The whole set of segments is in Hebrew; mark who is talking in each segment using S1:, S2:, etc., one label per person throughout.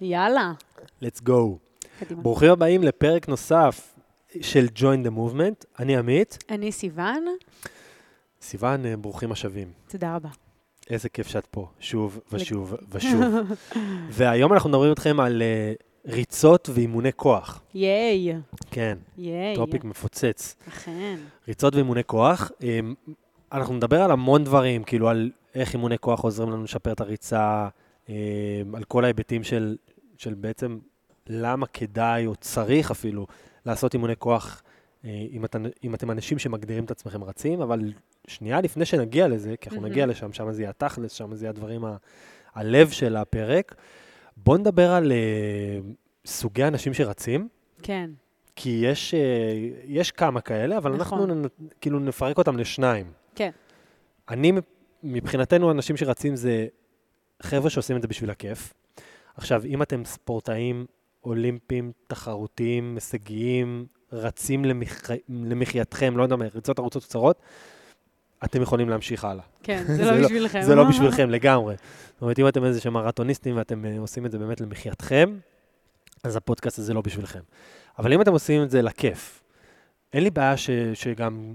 S1: יאללה.
S2: let's go.
S1: קדימה.
S2: ברוכים הבאים לפרק נוסף של Join the Movement. אני עמית.
S1: אני סיוון,
S2: סיוון, אה, ברוכים השבים.
S1: תודה רבה.
S2: איזה כיף שאת פה, שוב ושוב ושוב. והיום אנחנו מדברים איתכם על אה, ריצות ואימוני כוח.
S1: ייי,
S2: כן,
S1: ייי.
S2: טופיק מפוצץ.
S1: אכן.
S2: ריצות ואימוני כוח. אה, אנחנו נדבר על המון דברים, כאילו על איך אימוני כוח עוזרים לנו לשפר את הריצה, אה, על כל ההיבטים של, של בעצם למה כדאי או צריך אפילו לעשות אימוני כוח אה, אם, אתה, אם אתם אנשים שמגדירים את עצמכם רצים, אבל שנייה לפני שנגיע לזה, כי אנחנו. נגיע לשם, שם זה יהיה התכלס, שם זה יהיה הדברים, ה, הלב של הפרק, בואו נדבר על אה, סוגי אנשים שרצים.
S1: כן,
S2: כי יש, אה, יש כמה כאלה, אבל
S1: נכון.
S2: אנחנו נ, כאילו נפרק אותם לשניים.
S1: כן.
S2: אני, מבחינתנו, אנשים שרצים זה חבר'ה שעושים את זה בשביל הכיף. עכשיו, אם אתם ספורטאים אולימפיים, תחרותיים, הישגיים, רצים למח... למחייתכם, לא יודע מה, ריצות ארוצות קצרות, אתם יכולים להמשיך הלאה.
S1: כן,
S2: זה
S1: זה
S2: לא-
S1: לא בשבילכם.
S2: זה לא בשבילכם לגמרי. זאת אומרת, אם אתם איזה שהם מרתוניסטים ואתם אה, עושים את זה באמת למחייתכם, אז הפודקאסט הזה לא בשבילכם. אבל אם אתם עושים את זה לכיף, אין לי בעיה ש, שגם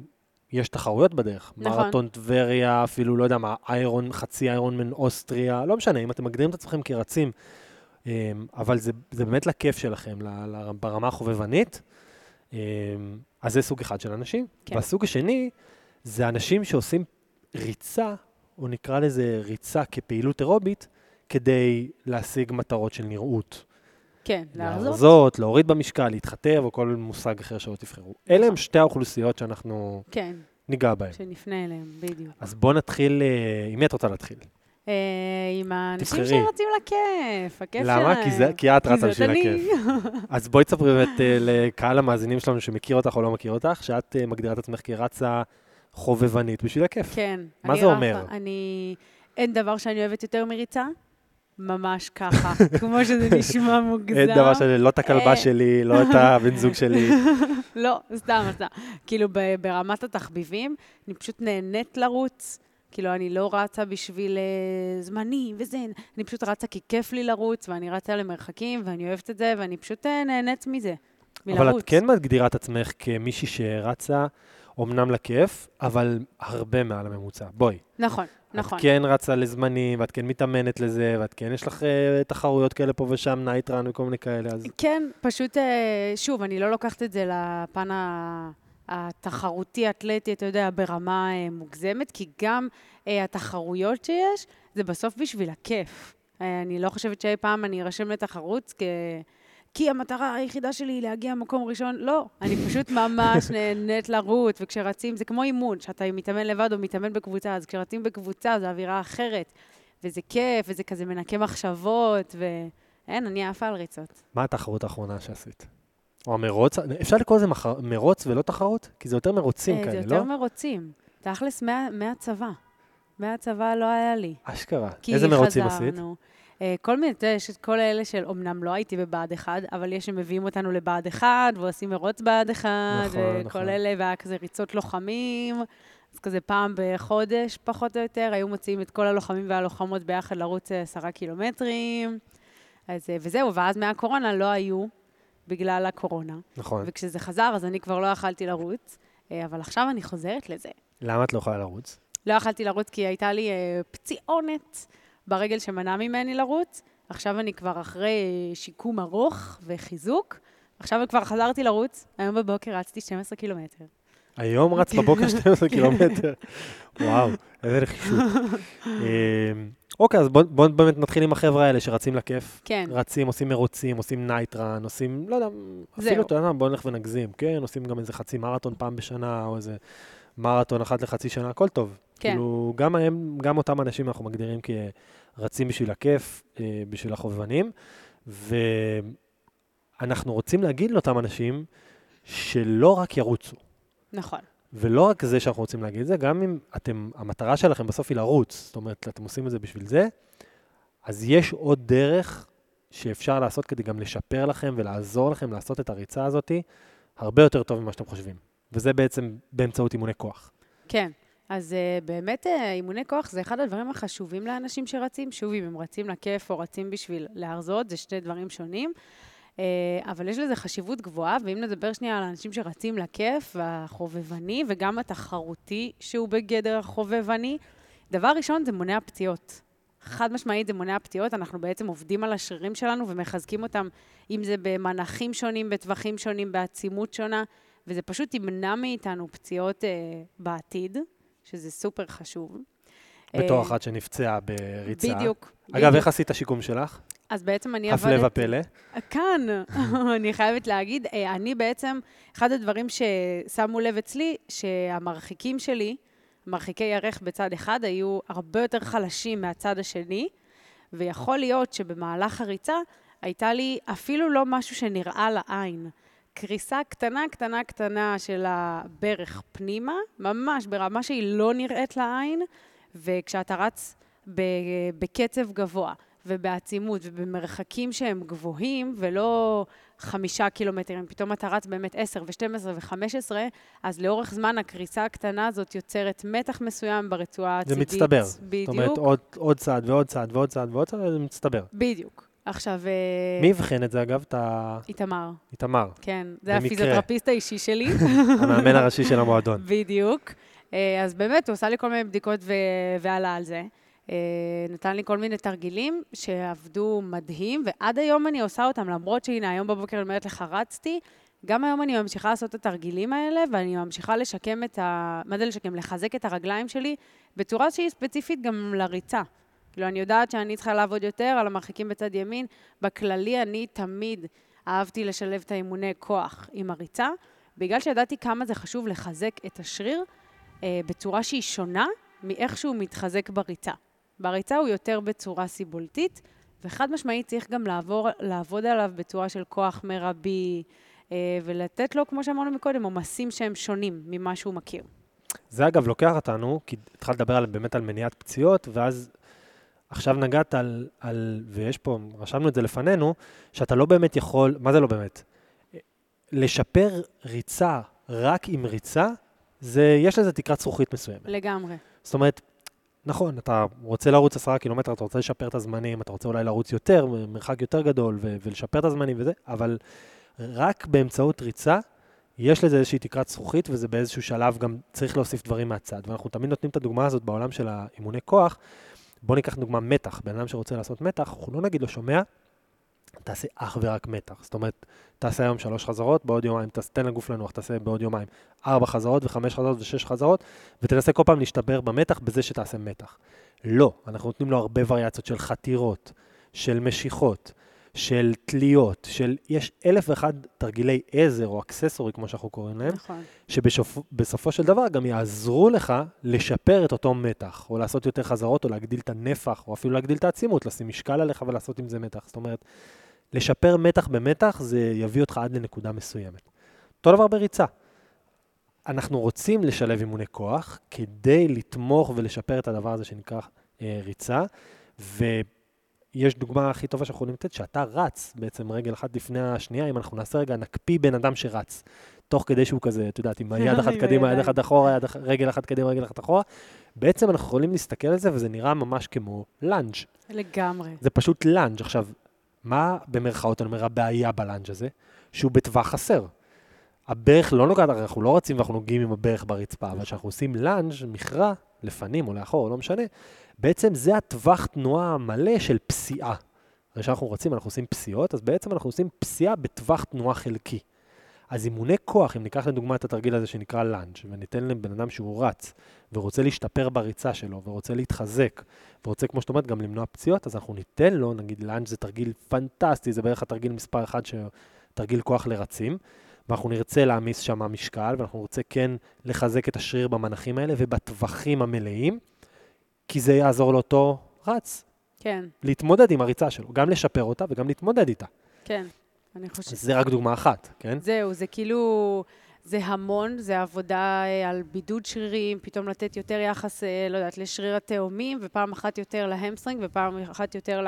S2: יש תחרויות בדרך.
S1: נכון.
S2: מרתון טבריה, אפילו, לא יודע מה, איירון, חצי איירון מן אוסטריה, לא משנה, אם אתם מגדירים את עצמכם כרצים, אבל זה, זה באמת לכיף שלכם, ל, ל, ברמה החובבנית, אה, אז זה סוג אחד של אנשים.
S1: כן.
S2: והסוג השני, זה אנשים שעושים ריצה, או נקרא לזה ריצה כפעילות אירובית, כדי להשיג מטרות של נראות.
S1: כן, לעזור.
S2: להרזות, להוריד במשקל, להתחתב, או כל מושג אחר שלא תבחרו. אלה הם שתי האוכלוסיות שאנחנו
S1: כן,
S2: ניגע בהן.
S1: שנפנה אליהם, בדיוק.
S2: אז בואו נתחיל, אה, עם מי את רוצה להתחיל?
S1: אה, עם האנשים. שרצים לכיף, הכיף שלהם.
S2: למה? כי, זה, כי את רצה בשביל. הכיף. אז בואי תספרי באמת אה, לקהל המאזינים שלנו שמכיר אותך או לא מכיר אותך, שאת אה, מגדירה את עצמך כרצה חובבנית בשביל הכיף.
S1: כן.
S2: מה זה
S1: רפה,
S2: אומר?
S1: אני... אין דבר שאני אוהבת יותר מריצה, ממש ככה, כמו שזה נשמע מוגזם.
S2: אין דבר שאני, לא את הכלבה. שלי, לא את הבן זוג שלי.
S1: לא, סתם, סתם. כאילו, ברמת התחביבים, אני פשוט נהנית לרוץ. כאילו, אני לא רצה בשביל אה, זמנים וזה, אני פשוט רצה כי כיף לי לרוץ, ואני רצה למרחקים, ואני אוהבת את זה, ואני פשוט אה, נהנית מזה, מלרוץ.
S2: אבל את כן מגדירה את עצמך כמישהי שרצה, אמנם לכיף, אבל הרבה מעל הממוצע. בואי.
S1: נכון, נכון.
S2: את כן רצה לזמנים, ואת כן מתאמנת לזה, ואת כן יש לך אה, תחרויות כאלה פה ושם, נייטרן וכל מיני כאלה, אז...
S1: כן, פשוט, אה, שוב, אני לא לוקחת את זה לפן ה- התחרותי, אתלטי, אתה יודע, ברמה אה, מוגזמת, כי גם אה, התחרויות שיש, זה בסוף בשביל הכיף. אה, אני לא חושבת שאי פעם אני ארשם לתחרות כ... כי המטרה היחידה שלי היא להגיע מקום ראשון. לא, אני פשוט ממש נהנית לרוץ, וכשרצים, זה כמו אימון, שאתה מתאמן לבד או מתאמן בקבוצה, אז כשרצים בקבוצה זו אווירה אחרת, וזה כיף, וזה כזה מנקה מחשבות, ואין, אני עפה על ריצות.
S2: מה התחרות האחרונה שעשית? או המרוץ? אפשר לקרוא לזה מח... מרוץ ולא תחרות? כי זה יותר מרוצים
S1: אה,
S2: כאלה,
S1: זה
S2: לא?
S1: יותר מרוצים. תכלס, מה- מהצבא. מהצבא לא היה לי.
S2: אשכרה. איזה מרוצים עשית?
S1: אה, כל מיני, אתה יודע, יש את כל האלה של, אמנם לא הייתי בבה"ד 1, אבל יש שמביאים אותנו לבה"ד 1, ועושים מרוץ בה"ד 1,
S2: נכון,
S1: וכל
S2: נכון.
S1: אלה, והיה כזה ריצות לוחמים. אז כזה פעם בחודש, פחות או יותר, היו מוציאים את כל הלוחמים והלוחמות ביחד לרוץ אה, עשרה קילומטרים. אז, אה, וזהו, ואז מהקורונה לא היו, בגלל הקורונה.
S2: נכון.
S1: וכשזה חזר, אז אני כבר לא יכלתי לרוץ, אה, אבל עכשיו אני חוזרת לזה.
S2: למה את לא יכולה לרוץ?
S1: לא יכלתי לרוץ כי הייתה לי אה, פציעונת ברגל שמנעה ממני לרוץ. עכשיו אני כבר אחרי שיקום ארוך וחיזוק. עכשיו כבר חזרתי לרוץ, היום בבוקר רצתי 12 קילומטר.
S2: היום רץ בבוקר 12 קילומטר. וואו, איזה נחישות. אוקיי, אז בואו בוא באמת נתחיל עם החבר'ה האלה שרצים לכיף.
S1: כן,
S2: רצים, עושים מרוצים, עושים נייטרן, עושים, לא יודע. אפילו, אתה יודע מה, בואו נלך ונגזים, כן? עושים גם איזה חצי מרתון פעם בשנה, או איזה מרתון אחת לחצי שנה, הכל טוב.
S1: כן.
S2: כאילו, גם הם, גם אותם אנשים אנחנו מגדירים כרצים בשביל הכיף, אה, בשביל החובבנים, ואנחנו רוצים להגיד לאותם אנשים שלא רק ירוצו.
S1: נכון.
S2: ולא רק זה שאנחנו רוצים להגיד את זה, גם אם אתם, המטרה שלכם בסוף היא לרוץ, זאת אומרת, אתם עושים את זה בשביל זה, אז יש עוד דרך שאפשר לעשות כדי גם לשפר לכם ולעזור לכם לעשות את הריצה הזאת הרבה יותר טוב ממה שאתם חושבים. וזה בעצם באמצעות אימוני כוח.
S1: כן. אז uh, באמת uh, אימוני כוח זה אחד הדברים החשובים לאנשים שרצים. שוב, אם הם רצים לכיף או רצים בשביל להרזות, זה שני דברים שונים. Uh, אבל יש לזה חשיבות גבוהה, ואם נדבר שנייה על אנשים שרצים לכיף, החובבני, וגם התחרותי שהוא בגדר החובבני, דבר ראשון זה מונע פציעות. חד משמעית זה מונע פציעות, אנחנו בעצם עובדים על השרירים שלנו ומחזקים אותם, אם זה במנחים שונים, בטווחים שונים, בעצימות שונה, וזה פשוט ימנע מאיתנו פציעות uh, בעתיד. שזה סופר חשוב.
S2: בתור אחת שנפצעה בריצה.
S1: בדיוק.
S2: אגב, איך עשית השיקום שלך?
S1: אז בעצם אני עבדתי...
S2: הפלא ופלא.
S1: כאן, אני חייבת להגיד, אה, אני בעצם, אחד הדברים ששמו לב אצלי, שהמרחיקים שלי, מרחיקי ירך בצד אחד, היו הרבה יותר חלשים מהצד השני, ויכול להיות שבמהלך הריצה הייתה לי אפילו לא משהו שנראה לעין. קריסה קטנה, קטנה, קטנה של הברך פנימה, ממש ברמה שהיא לא נראית לעין, וכשאתה רץ בקצב גבוה ובעצימות ובמרחקים שהם גבוהים, ולא חמישה קילומטרים, פתאום אתה רץ באמת עשר ושתים עשרה וחמש עשרה, אז לאורך זמן הקריסה הקטנה הזאת יוצרת מתח מסוים ברצועה הצידית.
S2: זה מצטבר. בדיוק. זאת אומרת, עוד, עוד צעד ועוד צעד ועוד צעד ועוד צעד, זה מצטבר.
S1: בדיוק. עכשיו... אה,
S2: מי אבחן את זה, אגב? את ה...
S1: איתמר.
S2: איתמר.
S1: כן, זה הפיזיותרפיסט האישי שלי.
S2: המאמן הראשי של המועדון.
S1: בדיוק. אה, אז באמת, הוא עשה לי כל מיני בדיקות ו... ועלה על זה. אה, נתן לי כל מיני תרגילים שעבדו מדהים, ועד היום אני עושה אותם, למרות שהנה, היום בבוקר אני אומרת לך, רצתי, גם היום אני ממשיכה לעשות את התרגילים האלה, ואני ממשיכה לשקם את ה... מה זה לשקם? לחזק את הרגליים שלי בצורה שהיא ספציפית גם לריצה. כאילו, אני יודעת שאני צריכה לעבוד יותר על המרחיקים בצד ימין. בכללי, אני תמיד אהבתי לשלב את האימוני כוח עם הריצה, בגלל שידעתי כמה זה חשוב לחזק את השריר אה, בצורה שהיא שונה מאיך שהוא מתחזק בריצה. בריצה הוא יותר בצורה סיבולתית, וחד משמעית צריך גם לעבור, לעבוד עליו בצורה של כוח מרבי, אה, ולתת לו, כמו שאמרנו מקודם, עומסים שהם שונים ממה שהוא מכיר.
S2: זה אגב לוקח אותנו, כי התחלת לדבר על, באמת על מניעת פציעות, ואז עכשיו נגעת על, על, ויש פה, רשמנו את זה לפנינו, שאתה לא באמת יכול, מה זה לא באמת? לשפר ריצה רק עם ריצה, זה, יש לזה תקרת זכוכית מסוימת.
S1: לגמרי.
S2: זאת אומרת, נכון, אתה רוצה לרוץ עשרה קילומטר, אתה רוצה לשפר את הזמנים, אתה רוצה אולי לרוץ יותר, מרחק יותר גדול, ו- ולשפר את הזמנים וזה, אבל רק באמצעות ריצה, יש לזה איזושהי תקרת זכוכית, וזה באיזשהו שלב גם צריך להוסיף דברים מהצד. ואנחנו תמיד נותנים את הדוגמה הזאת בעולם של האימוני כוח, בוא ניקח דוגמה מתח, בן אדם שרוצה לעשות מתח, אנחנו לא נגיד לו, שומע, תעשה אך ורק מתח. זאת אומרת, תעשה היום שלוש חזרות, בעוד יומיים, תן לגוף לנוח, תעשה בעוד יומיים ארבע חזרות וחמש חזרות ושש חזרות, ותנסה כל פעם להשתבר במתח בזה שתעשה מתח. לא, אנחנו נותנים לו הרבה וריאציות של חתירות, של משיכות, של תליות, של, יש אלף ואחד תרגילי עזר או אקססורי, כמו שאנחנו קוראים להם,
S1: נכון.
S2: שבסופו של דבר גם יעזרו לך לשפר את אותו מתח, או לעשות יותר חזרות, או להגדיל את הנפח, או אפילו להגדיל את העצימות, לשים משקל עליך ולעשות עם זה מתח. זאת אומרת, לשפר מתח במתח זה יביא אותך עד לנקודה מסוימת. אותו דבר בריצה. אנחנו רוצים לשלב אימוני כוח כדי לתמוך ולשפר את הדבר הזה שנקרא אה, ריצה, ו... יש דוגמה הכי טובה שאנחנו יכולים לתת, שאתה רץ בעצם רגל אחת לפני השנייה, אם אנחנו נעשה רגע, נקפיא בן אדם שרץ, תוך כדי שהוא כזה, את יודעת, עם היד אחת קדימה, יד אחת אחורה, יד, רגל אחת קדימה, רגל אחת אחורה, בעצם אנחנו יכולים להסתכל על זה, וזה נראה ממש כמו לאנג'.
S1: לגמרי.
S2: זה פשוט לאנג'. עכשיו, מה במרכאות, אני אומר, הבעיה בלאנג' הזה? שהוא בטווח חסר. הברך לא נוגעת, אנחנו לא רצים ואנחנו נוגעים עם הברך ברצפה, אבל כשאנחנו עושים לאנג', מכרע, לפנים או לאחור, לא משנה, בעצם זה הטווח תנועה המלא של פסיעה. הרי כשאנחנו רוצים, אנחנו עושים פסיעות, אז בעצם אנחנו עושים פסיעה בטווח תנועה חלקי. אז אימוני כוח, אם ניקח לדוגמה את התרגיל הזה שנקרא לאנג' וניתן לבן אדם שהוא רץ ורוצה להשתפר בריצה שלו ורוצה להתחזק ורוצה, כמו שאת אומרת, גם למנוע פציעות, אז אנחנו ניתן לו, נגיד לאנג' זה תרגיל פנטסטי, זה בערך התרגיל מספר אחד, תרגיל כוח לרצים, ואנחנו נרצה להעמיס שם משקל ואנחנו נרצה כן לחזק את השריר במנחים האלה ובטווחים המלאים. כי זה יעזור לאותו רץ.
S1: כן.
S2: להתמודד עם הריצה שלו, גם לשפר אותה וגם להתמודד איתה.
S1: כן, אני חושבת.
S2: זה רק דוגמה אחת, כן?
S1: זהו, זה כאילו, זה המון, זה עבודה אה, על בידוד שרירים, פתאום לתת יותר יחס, אה, לא יודעת, לשריר התאומים, ופעם אחת יותר להמסטרינג, ופעם אחת יותר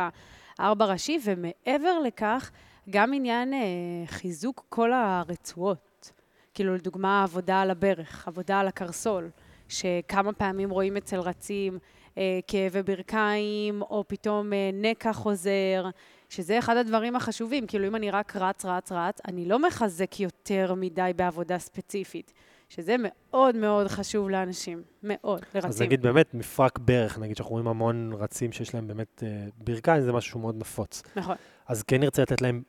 S1: לארבע ראשי, ומעבר לכך, גם עניין אה, חיזוק כל הרצועות. כאילו, לדוגמה, עבודה על הברך, עבודה על הקרסול. שכמה פעמים רואים אצל רצים אה, כאבי ברכיים, או פתאום אה, נקע חוזר, שזה אחד הדברים החשובים. כאילו, אם אני רק רץ, רץ, רץ, אני לא מחזק יותר מדי בעבודה ספציפית. שזה מאוד מאוד חשוב לאנשים, מאוד, לרצים.
S2: אז נגיד באמת מפרק ברך, נגיד שאנחנו רואים המון רצים שיש להם באמת אה, ברכיים, זה משהו מאוד נפוץ.
S1: נכון.
S2: אז כן נרצה לתת להם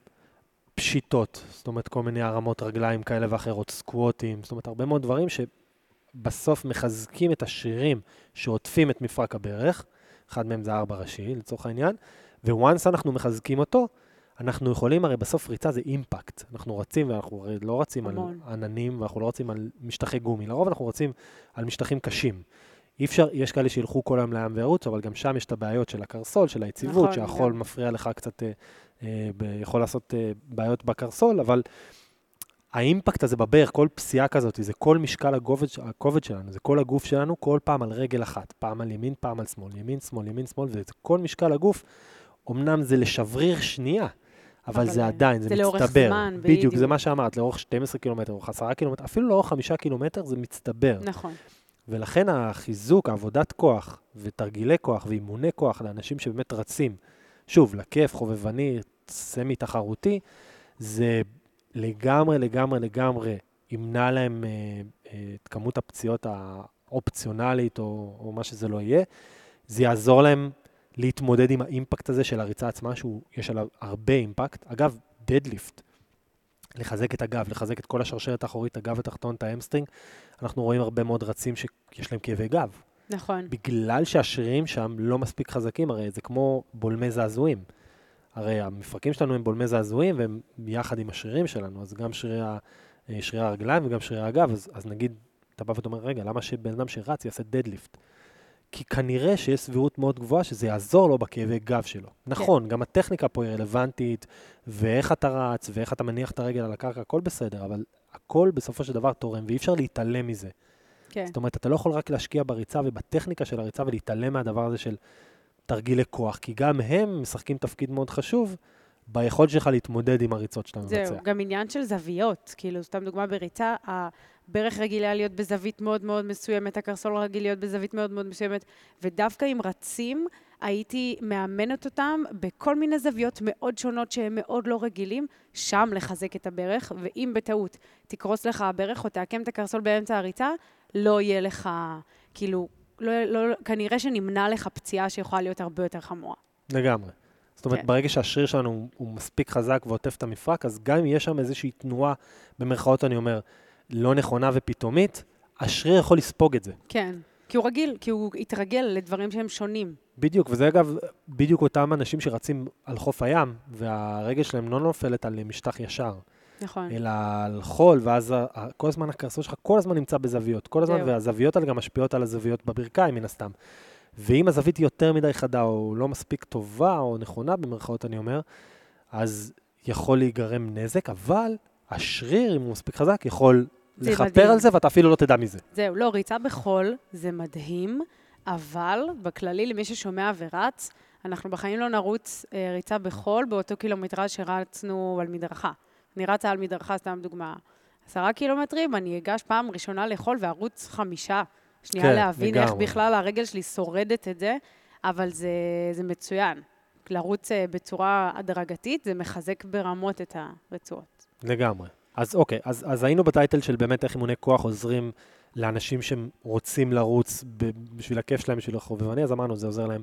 S2: פשיטות, זאת אומרת כל מיני הרמות רגליים כאלה ואחרות, סקווטים, זאת אומרת הרבה מאוד דברים שבסוף מחזקים את השרירים שעוטפים את מפרק הברך, אחד מהם זה ארבע ראשי לצורך העניין, וואנס אנחנו מחזקים אותו, אנחנו יכולים, הרי בסוף ריצה זה אימפקט. אנחנו רצים, ואנחנו הרי לא רצים המון. על עננים, ואנחנו לא רצים על משטחי גומי. לרוב אנחנו רצים על משטחים קשים. אי אפשר, יש כאלה שילכו כל היום לים וירוצו, אבל גם שם יש את הבעיות של הקרסול, של היציבות, נכון, שהחול גם. מפריע לך קצת, אה, אה, ב, יכול לעשות אה, בעיות בקרסול, אבל האימפקט הזה בברך, כל פסיעה כזאת, זה כל משקל הכובד, הכובד שלנו, זה כל הגוף שלנו, כל פעם על רגל אחת, פעם על ימין, פעם על שמאל, ימין, שמאל, ימין, שמאל, וזה כל משקל הגוף, אמנם זה לשבריר שנייה, אבל, אבל זה עדיין, זה, זה מצטבר. זה לאורך זמן, בדיוק. בדיוק, זה מה שאמרת, לאורך 12 קילומטר או 10 קילומטר, אפילו לאורך 5 קילומטר זה מצטבר.
S1: נכון.
S2: ולכן החיזוק, עבודת כוח ותרגילי כוח ואימוני כוח לאנשים שבאמת רצים, שוב, לכיף, חובבני, סמי-תחרותי, זה לגמרי, לגמרי, לגמרי ימנע להם אה, אה, את כמות הפציעות האופציונלית, או, או מה שזה לא יהיה. זה יעזור להם להתמודד עם ה impact הזה של הריצה עצמה, שיש עליו הרבה impact. אגב, deadlift, לחזק את הגב, לחזק את כל השרשרת האחורית, הגב התחתון, את ה hamstring, אנחנו רואים הרבה מאוד רצים שיש להם כאבי גב.
S1: נכון.
S2: בגלל שהשרירים שם לא מספיק חזקים, הרי זה כמו בולמי זעזועים. הרי המפרקים שלנו הם בולמי זעזועים, והם יחד עם השרירים שלנו, אז גם שרירי, אה, שרירי הרגליים וגם שרירי הגב, אז, אז נגיד, אתה בא ואתה אומר, רגע, למה שבן אדם שרץ יעשה דדליפט? כי כנראה שיש סבירות מאוד גבוהה שזה יעזור לו בכאבי גב שלו. כן. נכון, גם הטכניקה פה היא רלוונטית, ואיך אתה רץ, ואיך אתה מניח את הרגל על הקרקע, הכל בסדר, אבל הכל בסופו של דבר תורם, ואי אפשר להתעלם מזה. כן. זאת אומרת, אתה לא יכול רק להשקיע בריצה ובטכניקה של הריצה ולהתעלם מהדבר הזה של תרגילי כוח, כי גם הם משחקים תפקיד מאוד חשוב ביכולת שלך להתמודד עם הריצות שאתה מבצע.
S1: זהו, גם עניין של זוויות. כאילו, סתם דוגמה בריצה, הברך רגילה להיות בזווית מאוד מאוד מסוימת, הקרסול רגיל להיות בזווית מאוד מאוד מסוימת, ודווקא עם רצים, הייתי מאמנת אותם בכל מיני זוויות מאוד שונות שהם מאוד לא רגילים, שם לחזק את הברך, ואם בטעות תקרוס לך הברך או תעקם את הקרסול באמצע הריצה, לא יהיה לך, כאילו, לא, לא, כנראה שנמנע לך פציעה שיכולה להיות הרבה יותר חמורה.
S2: לגמרי. זאת אומרת, כן. ברגע שהשריר שלנו הוא מספיק חזק ועוטף את המפרק, אז גם אם יש שם איזושהי תנועה, במרכאות אני אומר, לא נכונה ופתאומית, השריר יכול לספוג את זה.
S1: כן, כי הוא רגיל, כי הוא התרגל לדברים שהם שונים.
S2: בדיוק, וזה אגב, בדיוק אותם אנשים שרצים על חוף הים, והרגל שלהם לא נופלת על משטח ישר.
S1: נכון.
S2: אלא על חול, ואז כל הזמן הקרסול שלך כל הזמן נמצא בזוויות. כל הזמן, והזוויות האלה גם משפיעות על הזוויות בברכיים, מן הסתם. ואם הזווית היא יותר מדי חדה, או לא מספיק טובה, או נכונה, במרכאות אני אומר, אז יכול להיגרם נזק, אבל השריר, אם הוא מספיק חזק, יכול לכפר מדהים. על זה, ואתה אפילו לא תדע מזה.
S1: זהו, לא, ריצה בחול זה מדהים, אבל בכללי, למי ששומע ורץ, אנחנו בחיים לא נרוץ אה, ריצה בחול באותו קילומטרז שרצנו על מדרכה. אני רצה על מדרכה, סתם דוגמה, עשרה קילומטרים, אני אגש פעם ראשונה לחול וארוץ חמישה. שנייה כן, להבין לגמרי. איך בכלל הרגל שלי שורדת את זה, אבל זה, זה מצוין. לרוץ אה, בצורה הדרגתית, זה מחזק ברמות את הרצועות.
S2: לגמרי. אז אוקיי, אז, אז היינו בטייטל של באמת איך אימוני כוח עוזרים לאנשים שרוצים לרוץ בשביל הכיף שלהם, בשביל החובבני, אז אמרנו, זה עוזר להם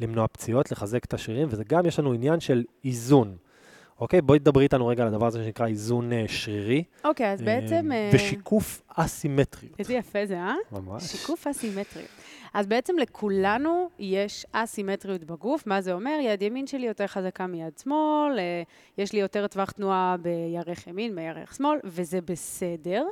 S2: למנוע פציעות, לחזק את השרירים, וזה גם, יש לנו עניין של איזון. אוקיי? בואי תדברי איתנו רגע על הדבר הזה שנקרא איזון uh, שרירי.
S1: אוקיי, אז uh, בעצם...
S2: Uh, ושיקוף אסימטריות.
S1: איזה יפה זה, אה?
S2: ממש.
S1: שיקוף אסימטריות. אז בעצם לכולנו יש אסימטריות בגוף. מה זה אומר? יד ימין שלי יותר חזקה מיד שמאל, uh, יש לי יותר טווח תנועה בירך ימין מירך שמאל, וזה בסדר.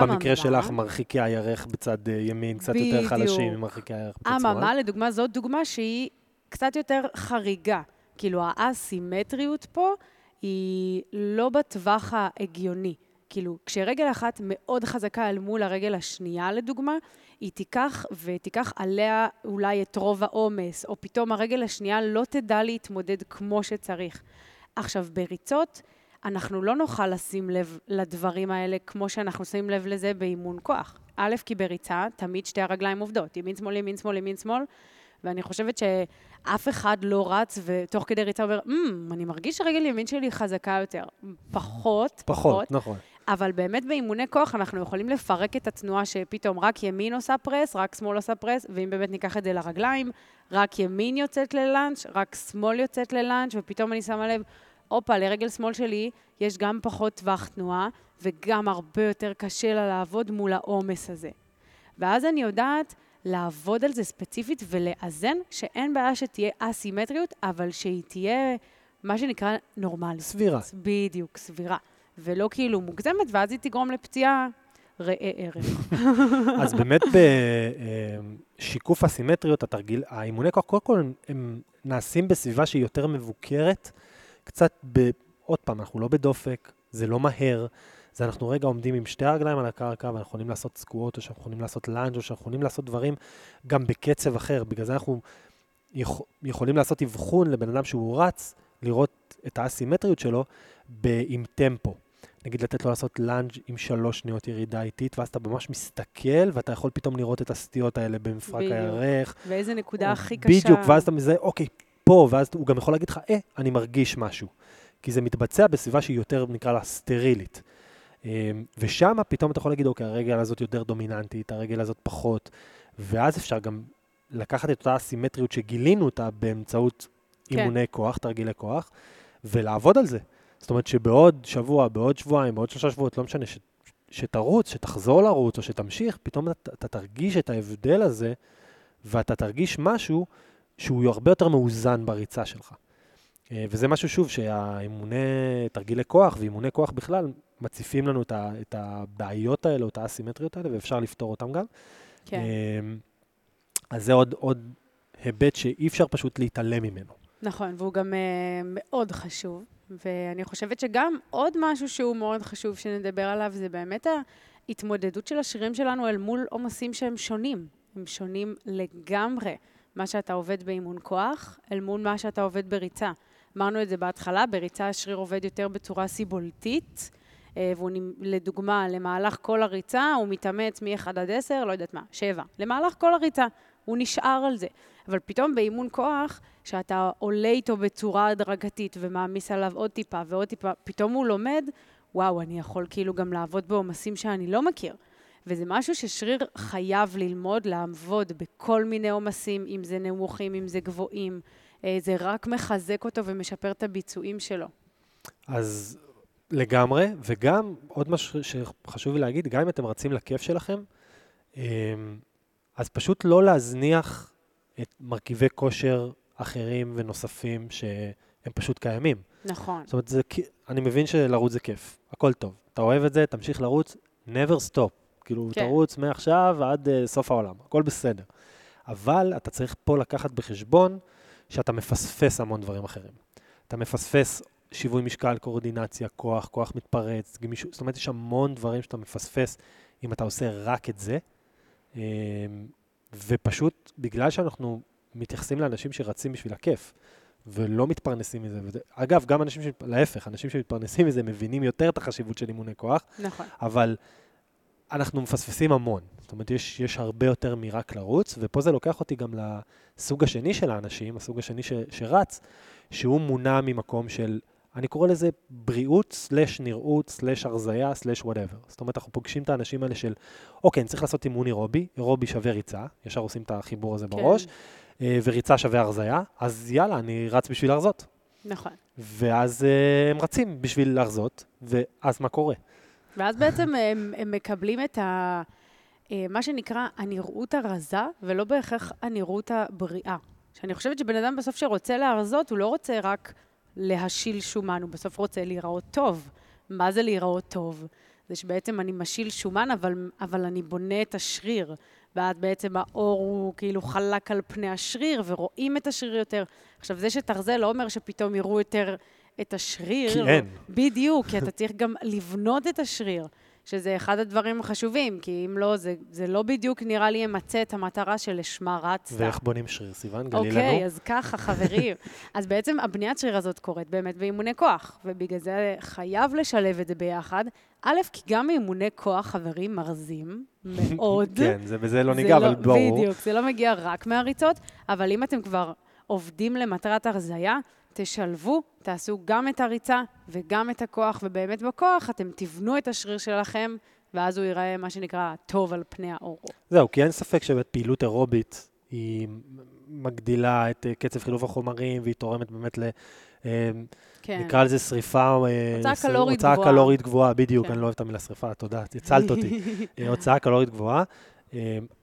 S2: במקרה שלך, מרחיקי הירך בצד ימין, קצת בדיוק. יותר חלשים ממרחיקי הירך בצד שמאל.
S1: אממה, לדוגמה, זאת דוגמה שהיא קצת יותר חריגה. כאילו, האסימטריות פה היא לא בטווח ההגיוני. כאילו, כשרגל אחת מאוד חזקה אל מול הרגל השנייה, לדוגמה, היא תיקח ותיקח עליה אולי את רוב העומס, או פתאום הרגל השנייה לא תדע להתמודד כמו שצריך. עכשיו, בריצות, אנחנו לא נוכל לשים לב לדברים האלה כמו שאנחנו שמים לב לזה באימון כוח. א', כי בריצה תמיד שתי הרגליים עובדות, ימין שמאל, ימין שמאל, ימין שמאל, ואני חושבת שאף אחד לא רץ ותוך כדי ריצה אומר, אמ, אני מרגיש שרגל ימין שלי חזקה יותר. פחות,
S2: פחות, נכון.
S1: אבל באמת באימוני כוח אנחנו יכולים לפרק את התנועה שפתאום רק ימין עושה פרס, רק שמאל עושה פרס, ואם באמת ניקח את זה לרגליים, רק ימין יוצאת ללאנץ', רק שמאל יוצאת ללאנץ', ופתאום אני שמה לב, הופה, לרגל שמאל שלי יש גם פחות טווח תנועה, וגם הרבה יותר קשה לה לעבוד מול העומס הזה. ואז אני יודעת לעבוד על זה ספציפית ולאזן, שאין בעיה שתהיה אסימטריות, אבל שהיא תהיה מה שנקרא נורמלית.
S2: סבירה.
S1: בדיוק, סבירה. ולא כאילו מוגזמת, ואז היא תגרום לפציעה ראה ערך.
S2: אז באמת בשיקוף הסימטריות, התרגיל, האימוני כוח, קודם כל הם נעשים בסביבה שהיא יותר מבוקרת, קצת ב... עוד פעם, אנחנו לא בדופק, זה לא מהר, זה אנחנו רגע עומדים עם שתי הרגליים על הקרקע, ואנחנו יכולים לעשות סקוואט, או שאנחנו יכולים לעשות לאנג', או שאנחנו יכולים לעשות דברים גם בקצב אחר. בגלל זה אנחנו יכול, יכולים לעשות אבחון לבן אדם שהוא רץ, לראות את האסימטריות שלו עם טמפו. נגיד לתת לו לעשות לאנג' עם שלוש שניות ירידה איטית, ואז אתה ממש מסתכל, ואתה יכול פתאום לראות את הסטיות האלה במפרק
S1: בדיוק.
S2: הירך.
S1: ואיזה נקודה הכי קשה.
S2: בדיוק, ואז אתה מזהה, אוקיי, פה, ואז הוא גם יכול להגיד לך, אה, אני מרגיש משהו. כי זה מתבצע בסביבה שהיא יותר, נקרא לה, סטרילית. אמ, ושם פתאום אתה יכול להגיד, אוקיי, הרגל הזאת יותר דומיננטית, הרגל הזאת פחות, ואז אפשר גם לקחת את אותה הסימטריות שגילינו אותה באמצעות
S1: כן.
S2: אימוני כוח, תרגילי כוח, ולעבוד על זה. זאת אומרת שבעוד שבוע, בעוד שבועיים, בעוד שלושה שבועות, לא משנה, ש, שתרוץ, שתחזור לרוץ או שתמשיך, פתאום אתה, אתה תרגיש את ההבדל הזה, ואתה תרגיש משהו שהוא הרבה יותר מאוזן בריצה שלך. אה, וזה משהו, שוב, שהאימוני תרגילי כוח ואימוני כוח בכלל מציפים לנו את, ה, את הבעיות האלה, או את האסימטריות האלה, ואפשר לפתור אותן גם.
S1: כן.
S2: אה, אז זה עוד, עוד היבט שאי אפשר פשוט להתעלם ממנו.
S1: נכון, והוא גם uh, מאוד חשוב. ואני חושבת שגם עוד משהו שהוא מאוד חשוב שנדבר עליו, זה באמת ההתמודדות של השרירים שלנו אל מול עומסים שהם שונים. הם שונים לגמרי. מה שאתה עובד באימון כוח, אל מול מה שאתה עובד בריצה. אמרנו את זה בהתחלה, בריצה השריר עובד יותר בצורה סיבולתית, אה, והוא, לדוגמה, למהלך כל הריצה, הוא מתאמץ מ-1 עד 10, לא יודעת מה, 7. למהלך כל הריצה, הוא נשאר על זה. אבל פתאום באימון כוח, שאתה עולה איתו בצורה הדרגתית ומעמיס עליו עוד טיפה ועוד טיפה, פתאום הוא לומד, וואו, אני יכול כאילו גם לעבוד בעומסים שאני לא מכיר. וזה משהו ששריר חייב ללמוד, לעבוד בכל מיני עומסים, אם זה נמוכים, אם זה גבוהים. אה, זה רק מחזק אותו ומשפר את הביצועים שלו.
S2: אז לגמרי, וגם עוד משהו שחשוב לי להגיד, גם אם אתם רצים לכיף שלכם, אמ, אז פשוט לא להזניח את מרכיבי כושר אחרים ונוספים שהם פשוט קיימים.
S1: נכון.
S2: זאת אומרת, זה, אני מבין שלרוץ זה כיף, הכל טוב. אתה אוהב את זה, תמשיך לרוץ, never stop. כאילו, כן. תרוץ מעכשיו עד uh, סוף העולם, הכל בסדר. אבל אתה צריך פה לקחת בחשבון שאתה מפספס המון דברים אחרים. אתה מפספס שיווי משקל, קורדינציה, כוח, כוח מתפרץ, גמישות, זאת אומרת, יש המון דברים שאתה מפספס אם אתה עושה רק את זה. אמ, ופשוט בגלל שאנחנו מתייחסים לאנשים שרצים בשביל הכיף, ולא מתפרנסים מזה. וזה, אגב, גם אנשים, ש... להפך, אנשים שמתפרנסים מזה מבינים יותר את החשיבות של אימוני כוח.
S1: נכון.
S2: אבל אנחנו מפספסים המון. זאת אומרת, יש, יש הרבה יותר מרק לרוץ, ופה זה לוקח אותי גם לסוג השני של האנשים, הסוג השני ש, שרץ, שהוא מונע ממקום של, אני קורא לזה בריאות, slash נראות, slash הרזייה, slash whatever. זאת אומרת, אנחנו פוגשים את האנשים האלה של, אוקיי, אני צריך לעשות אימון אירובי, אירובי שווה ריצה, ישר עושים את החיבור הזה כן. בראש, אה, וריצה שווה הרזייה, אז יאללה, אני רץ בשביל להרזות.
S1: נכון.
S2: ואז uh, הם רצים בשביל להרזות, ואז מה קורה?
S1: ואז בעצם הם, הם מקבלים את ה... אה, מה שנקרא הנראות הרזה, ולא בהכרח הנראות הבריאה. שאני חושבת שבן אדם בסוף שרוצה להרזות, הוא לא רוצה רק להשיל שומן, הוא בסוף רוצה להיראות טוב. מה זה להיראות טוב? זה שבעצם אני משיל שומן, אבל, אבל אני בונה את השריר. ואז בעצם האור הוא כאילו חלק על פני השריר, ורואים את השריר יותר. עכשיו, זה שתרזה לא אומר שפתאום יראו יותר את השריר.
S2: כי אין.
S1: בדיוק, כי אתה צריך גם לבנות את השריר. שזה אחד הדברים החשובים, כי אם לא, זה, זה לא בדיוק נראה לי ימצה את המטרה שלשמה רצת.
S2: ואיך בונים שריר, סיוון? גלי
S1: אוקיי,
S2: לנו.
S1: אז ככה, חברים. אז בעצם הבניית שריר הזאת קורית באמת באימוני כוח, ובגלל זה חייב לשלב את זה ביחד. א', כי גם אימוני כוח, חברים, מרזים מאוד.
S2: כן, זה בזה לא ניגע, אבל ברור.
S1: בדיוק, זה לא מגיע רק מהריצות, אבל אם אתם כבר עובדים למטרת הרזייה, תשלבו, תעשו גם את הריצה וגם את הכוח, ובאמת בכוח אתם תבנו את השריר שלכם, ואז הוא ייראה, מה שנקרא, טוב על פני האור.
S2: זהו, כי אין ספק שבאמת פעילות אירובית היא מגדילה את אה, קצב חילוף החומרים, והיא תורמת באמת ל... אה,
S1: כן.
S2: נקרא לזה שריפה... אה,
S1: הוצאה קלורית
S2: הוצאה
S1: גבוהה.
S2: קלורית גבוהה, בדיוק,
S1: כן.
S2: אני לא אוהב את המילה שריפה, תודה, הצלת אותי. אה, הוצאה קלורית גבוהה,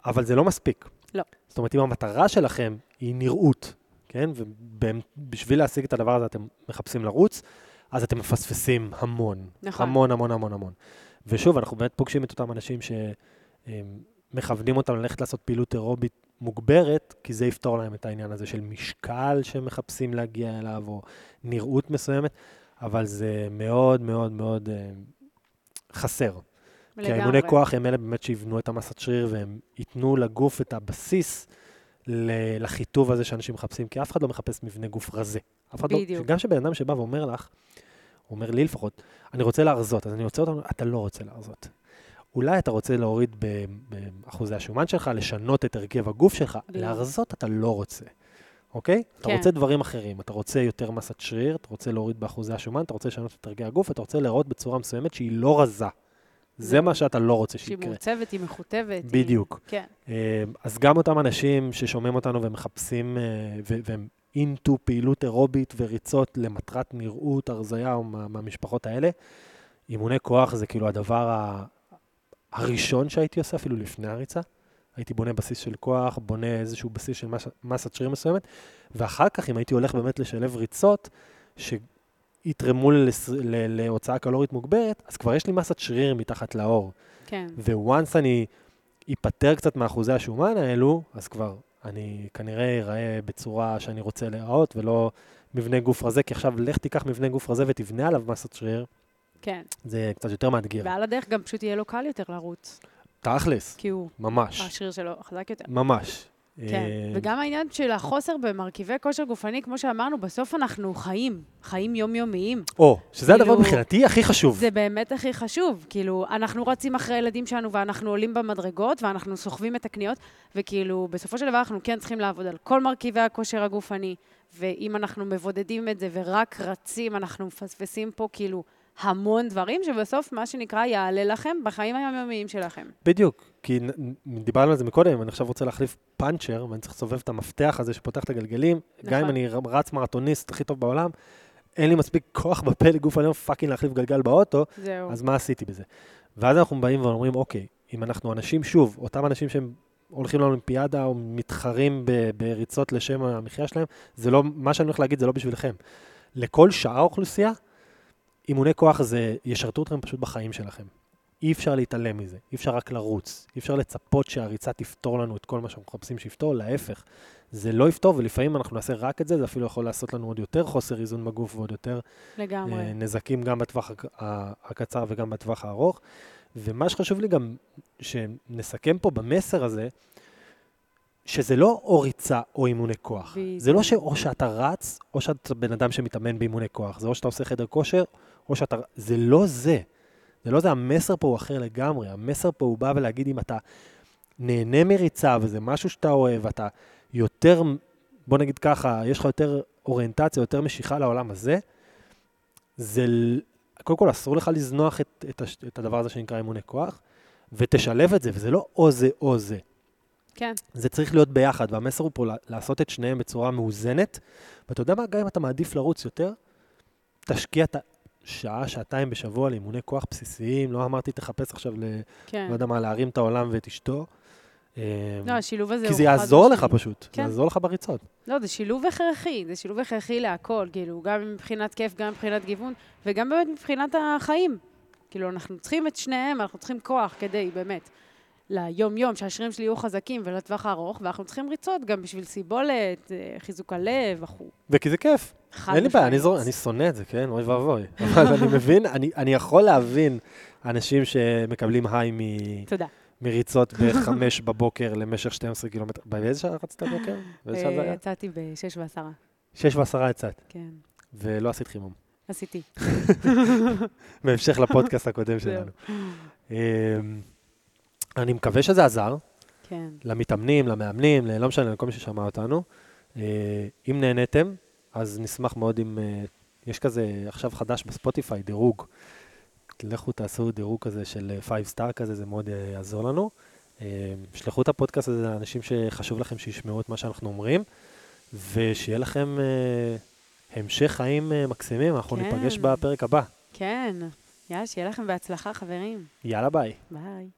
S2: אבל זה לא מספיק.
S1: לא.
S2: זאת אומרת, אם המטרה שלכם היא נראות, כן? ובשביל להשיג את הדבר הזה אתם מחפשים לרוץ, אז אתם מפספסים המון.
S1: נכון.
S2: המון, המון, המון, המון. ושוב, אנחנו באמת פוגשים את אותם אנשים שמכוונים אותם ללכת לעשות פעילות אירובית מוגברת, כי זה יפתור להם את העניין הזה של משקל שהם מחפשים להגיע אליו, או נראות מסוימת, אבל זה מאוד מאוד מאוד אה, חסר. כי האימוני כוח הם אלה באמת שיבנו את המסת שריר, והם ייתנו לגוף את הבסיס לחיטוב הזה שאנשים מחפשים, כי אף אחד לא מחפש מבנה גוף רזה. אף אחד לא,
S1: בדיוק.
S2: גם שבן אדם שבא ואומר לך, הוא אומר לי לפחות, אני רוצה להרזות, אז אני רוצה אותנו, אתה לא רוצה להרזות. אולי אתה רוצה להוריד באחוזי השומן שלך, לשנות את הרכב הגוף שלך,
S1: בדיוק.
S2: להרזות אתה לא רוצה, אוקיי? אתה
S1: כן.
S2: רוצה דברים אחרים, אתה רוצה יותר מסת שריר, אתה רוצה להוריד באחוזי השומן, אתה רוצה לשנות את הרגי הגוף, אתה רוצה להיראות בצורה מסוימת שהיא לא רזה. זה. מה שאתה לא רוצה
S1: שהיא
S2: שיקרה.
S1: מעוצבת, היא מכותבת. היא-
S2: בדיוק.
S1: כן.
S2: אה, אז גם אותם אנשים ששומעים אותנו ומחפשים, אה, והם אינטו פעילות אירובית וריצות למטרת נראות, הרזייה או מה- מהמשפחות האלה, אימוני כוח זה כאילו הדבר ה- הראשון שהייתי עושה, אפילו לפני הריצה. הייתי בונה בסיס של כוח, בונה איזשהו בסיס של מס, מסת שריר מסוימת, ואחר כך, אם הייתי הולך באמת לשלב ריצות, שיתרמו לס- ל- להוצאה קלורית מוגברת, אז כבר יש לי מסת שריר מתחת לאור.
S1: כן.
S2: וואנס אני איפטר קצת מאחוזי השומן האלו, אז כבר אני כנראה אראה בצורה שאני רוצה להיראות, ולא מבנה גוף רזה, כי עכשיו לך תיקח מבנה גוף רזה ותבנה עליו מסת שריר,
S1: כן.
S2: זה קצת יותר מאתגר.
S1: ועל הדרך גם פשוט יהיה לו קל יותר לרוץ,
S2: תכלס,
S1: כי הוא,
S2: ממש,
S1: השריר שלו חזק יותר.
S2: ממש.
S1: כן,
S2: אה,
S1: וגם העניין של החוסר במרכיבי כושר גופני, כמו שאמרנו, בסוף אנחנו חיים, חיים יומיומיים.
S2: או, שזה הדבר
S1: כאילו,
S2: מבחינתי הכי חשוב.
S1: זה באמת הכי חשוב. כאילו, אנחנו רצים אחרי הילדים שלנו ואנחנו עולים במדרגות ואנחנו סוחבים את הקניות, וכאילו, בסופו של דבר אנחנו כן צריכים לעבוד על כל מרכיבי הכושר הגופני, ואם אנחנו מבודדים את זה ורק רצים, אנחנו מפספסים פה כאילו המון דברים, שבסוף, מה שנקרא, יעלה לכם בחיים היומיומיים שלכם.
S2: בדיוק, כי דיברנו על זה מקודם, אני עכשיו רוצה להחליף פאנצ'ר, ואני צריך לסובב את המפתח הזה שפותח את הגלגלים, גם אם
S1: נכון.
S2: אני רץ מרתוניסט הכי טוב בעולם, אין לי מספיק כוח בפה לגוף היום fucking להחליף גלגל באוטו,
S1: זהו.
S2: אז מה עשיתי בזה? ואז אנחנו באים ואומרים, אוקיי, אם אנחנו אנשים, שוב, אותם אנשים שהם הולכים לאולימפיאדה או מתחרים ב- בריצות לשם המחיה שלהם, זה לא, מה שאני הולך להגיד זה לא בשבילכם. לכל שאר האוכלוסייה, אימוני כוח זה ישרתו אתכם פשוט בחיים שלכם. אי אפשר להתעלם מזה, אי אפשר רק לרוץ, אי אפשר לצפות שהריצה תפתור לנו את כל מה שאנחנו מחפשים שיפתור, להפך. זה לא יפתור, ולפעמים אנחנו נעשה רק את זה, זה אפילו יכול לעשות לנו עוד יותר חוסר איזון בגוף ועוד יותר
S1: לגמרי.
S2: אה, נזקים גם בטווח הקצר וגם בטווח הארוך. ומה שחשוב לי גם שנסכם פה במסר הזה, שזה לא או ריצה או אימוני כוח.
S1: בדיוק.
S2: זה לא שאו שאתה רץ, או שאתה בן אדם שמתאמן באימוני כוח. זה או שאתה עושה חדר כושר, או שאתה... זה לא זה. זה לא זה, המסר פה הוא אחר לגמרי. המסר פה הוא בא ולהגיד אם אתה נהנה מריצה וזה משהו שאתה אוהב, ואתה יותר, בוא נגיד ככה, יש לך יותר אוריינטציה, יותר משיכה לעולם הזה, זה, קודם כל אסור לך לזנוח את, את, הש- את הדבר הזה שנקרא אימוני כוח, ותשלב את זה, וזה לא או זה או זה.
S1: כן,
S2: זה צריך להיות ביחד, והמסר הוא פה לעשות את שניהם בצורה מאוזנת. ואתה יודע מה, גם אם אתה מעדיף לרוץ יותר, תשקיע את השעה, שעתיים בשבוע לאימוני כוח בסיסיים. לא אמרתי, תחפש עכשיו, ל,
S1: כן.
S2: לא יודע מה, להרים את העולם ואת אשתו.
S1: לא, השילוב הזה
S2: כי
S1: הוא
S2: זה
S1: חד
S2: יעזור לך. פשוט, זה
S1: כן.
S2: יעזור לך בריצות.
S1: לא, זה שילוב הכרחי, זה שילוב הכרחי להכל, כאילו, גם מבחינת כיף, גם מבחינת גיוון, וגם באמת מבחינת החיים. כאילו, אנחנו צריכים את שניהם, אנחנו צריכים כוח כדי, באמת, ליום-יום, שהשרירים שלי יהיו חזקים ולטווח הארוך, ואנחנו צריכים ריצות גם בשביל סיבולת, אה, חיזוק הלב וכו'.
S2: וכי זה כיף. אין לי בעיה, אני. זור, אני שונא את זה, כן? אוי ואבוי. אבל אני מבין, אני, אני יכול להבין אנשים שמקבלים היי מ,
S1: תודה.
S2: מריצות בחמש בבוקר למשך 12 קילומטר. באיזה שעה רצת בבוקר? באיזה שעה זה
S1: אה,
S2: היה?
S1: יצאתי בשש ועשרה,
S2: שש ועשרה יצאת,
S1: כן.
S2: ולא עשית חימום.
S1: עשיתי.
S2: בהמשך לפודקאסט הקודם. שלנו. אני מקווה שזה עזר,
S1: כן.
S2: למתאמנים, למאמנים, לא משנה, לכל מי ששמע אותנו. אה, אם נהניתם, אז נשמח מאוד אם... אה, יש כזה עכשיו חדש בספוטיפיי, דירוג. לכו תעשו דירוג כזה של 5 star כזה, זה מאוד אה, יעזור לנו. אה, שלחו את הפודקאסט הזה לאנשים שחשוב לכם שישמעו את מה שאנחנו אומרים, ושיהיה לכם אה, המשך חיים אה, מקסימים, אנחנו
S1: כן.
S2: ניפגש בפרק הבא.
S1: כן. יאללה, שיהיה לכם בהצלחה, חברים.
S2: יאללה bye.
S1: bye.